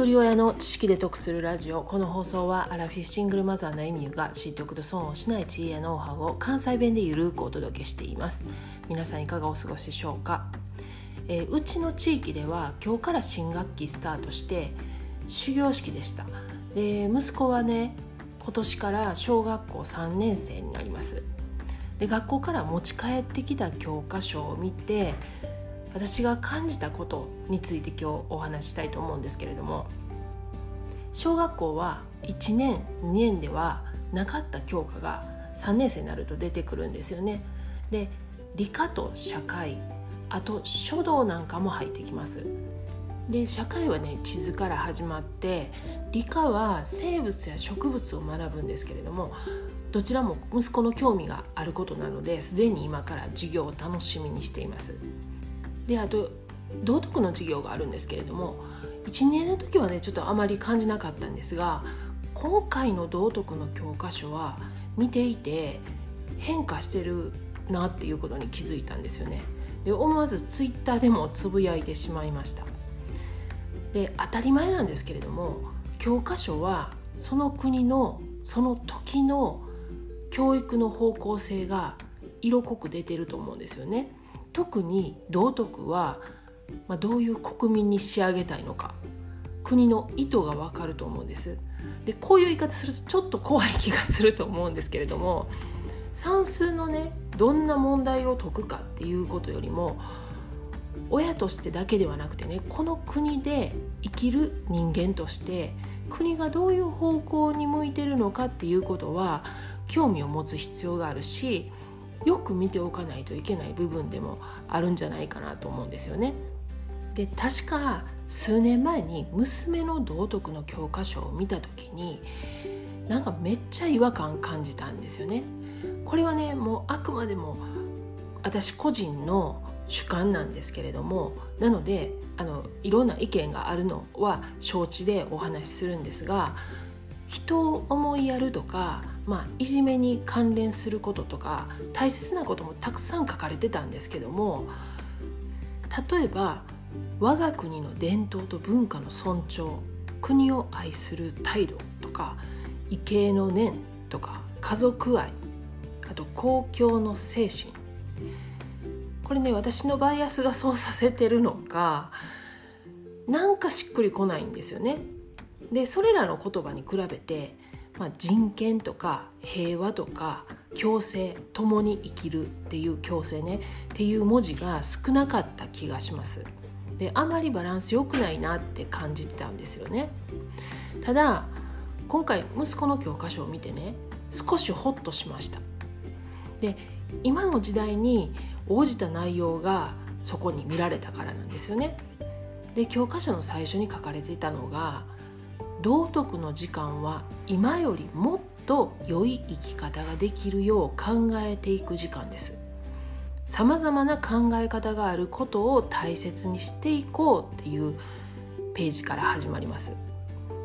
一人親の知識で得するラジオ。この放送はアラフィフシングルマザーのエミューが知っておくと損をしない知恵やノウハウを関西弁でゆるくお届けしています。皆さんいかがお過ごしでしょうか、えー、うちの地域では今日から新学期スタートして始業式でした。で息子はね今年から小学校3年生になります。で学校から持ち帰ってきた教科書を見て私が感じたことについて今日お話ししたいと思うんですけれども小学校は1年2年ではなかった教科が3年生になると出てくるんですよね。で理科と社会あと書道なんかも入ってきます。で社会はね地図から始まって理科は生物や植物を学ぶんですけれどもどちらも息子の興味があることなのですでに今から授業を楽しみにしています。であと道徳の授業があるんですけれども1年の時はねちょっとあまり感じなかったんですが今回の道徳の教科書は見ていて変化してるなっていうことに気づいたんですよね。で思わずツイッターでもつぶやいてしまいました。で当たり前なんですけれども教科書はその国のその時の教育の方向性が色濃く出てると思うんですよね。特に道徳は、まあ、どういう国民に仕上げたいのか国の意図がわかると思うんです。でこういう言い方するとちょっと怖い気がすると思うんですけれども算数のねどんな問題を解くかっていうことよりも親としてだけではなくてねこの国で生きる人間として国がどういう方向に向いてるのかっていうことは興味を持つ必要があるしよく見ておかないといけない部分でもあるんじゃないかなと思うんですよね。で確か数年前に娘の道徳の教科書を見た時になんかめっちゃ違和感感じたんですよね。これはねもうあくまでも私個人の主観なんですけれどもなのであのいろんな意見があるのは承知でお話しするんですが人を思いやるとかまあ、いじめに関連することとか大切なこともたくさん書かれてたんですけども例えば我が国の伝統と文化の尊重国を愛する態度とか畏敬の念とか家族愛あと公共の精神これね私のバイアスがそうさせてるのかなんかしっくりこないんですよね。でそれらの言葉に比べてまあ、人権とか平和とか共生共に生きるっていう共生ねっていう文字が少なかった気がします。であまりバランス良くないなって感じてたんですよね。ただ今回息子の教科書を見てね少しホッとしました。で今の時代に応じた内容がそこに見られたからなんですよね。で教科書の最初に書かれていたのが道徳の時間は今よりもっと良い生き方ができるよう考えていく時間です。さまざまな考え方があることを大切にしていこうっていうページから始まります。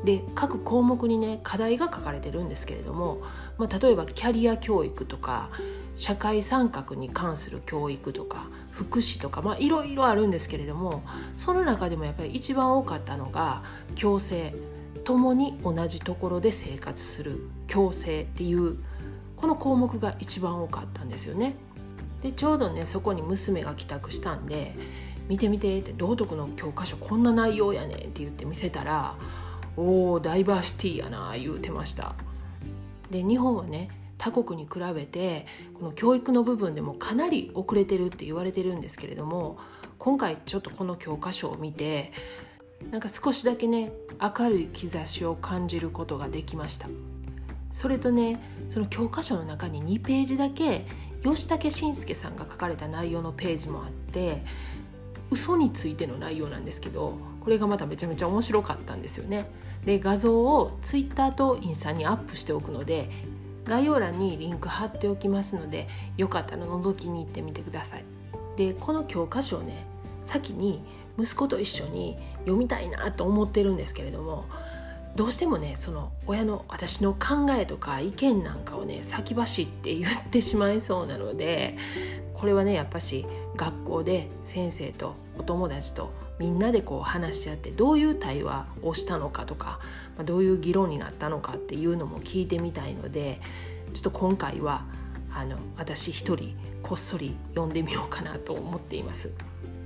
で各項目にね課題が書かれてるんですけれども、まあ、例えばキャリア教育とか社会参画に関する教育とか福祉とかまあいろいろあるんですけれどもその中でもやっぱり一番多かったのが共生共に同じところで生活する共生っていうこの項目が一番多かったんですよね。でちょうどねそこに娘が帰宅したんで「見て見て」って「道徳の教科書こんな内容やねん」って言って見せたら「おおダイバーシティやな」言うてました。で日本はね他国に比べてこの教育の部分でもかなり遅れてるって言われてるんですけれども今回ちょっとこの教科書を見てなんか少しだけね明るい兆しを感じることができました。それとねその教科書の中に2ページだけ吉武慎介さんが書かれた内容のページもあって嘘についての内容なんですけどこれがまためちゃめちゃ面白かったんですよね。で画像を Twitter とインスタにアップしておくので概要欄にリンク貼っておきますのでよかったら覗きに行ってみてください。でこの教科書をね先に息子と一緒に読みたいなと思ってるんですけれどもどうしてもねその親の私の考えとか意見なんかをね先走って言ってしまいそうなのでこれはねやっぱし学校で先生とお友達とみんなでこう話し合ってどういう対話をしたのかとか、どういう議論になったのかっていうのも聞いてみたいのでちょっと今回はあの私一人こっそり読んでみようかなと思っています。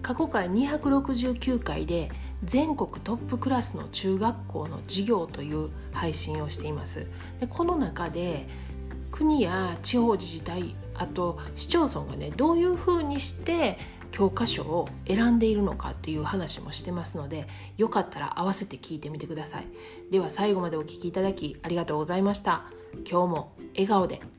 過去回269回で全国トップクラスの中学校の授業という配信をしています。でこの中で国や地方自治体あと市町村がねどういうふうにして教科書を選んでいるのかっていう話もしてますのでよかったら合わせて聞いてみてください。では最後までお聴きいただきありがとうございました。今日も笑顔で。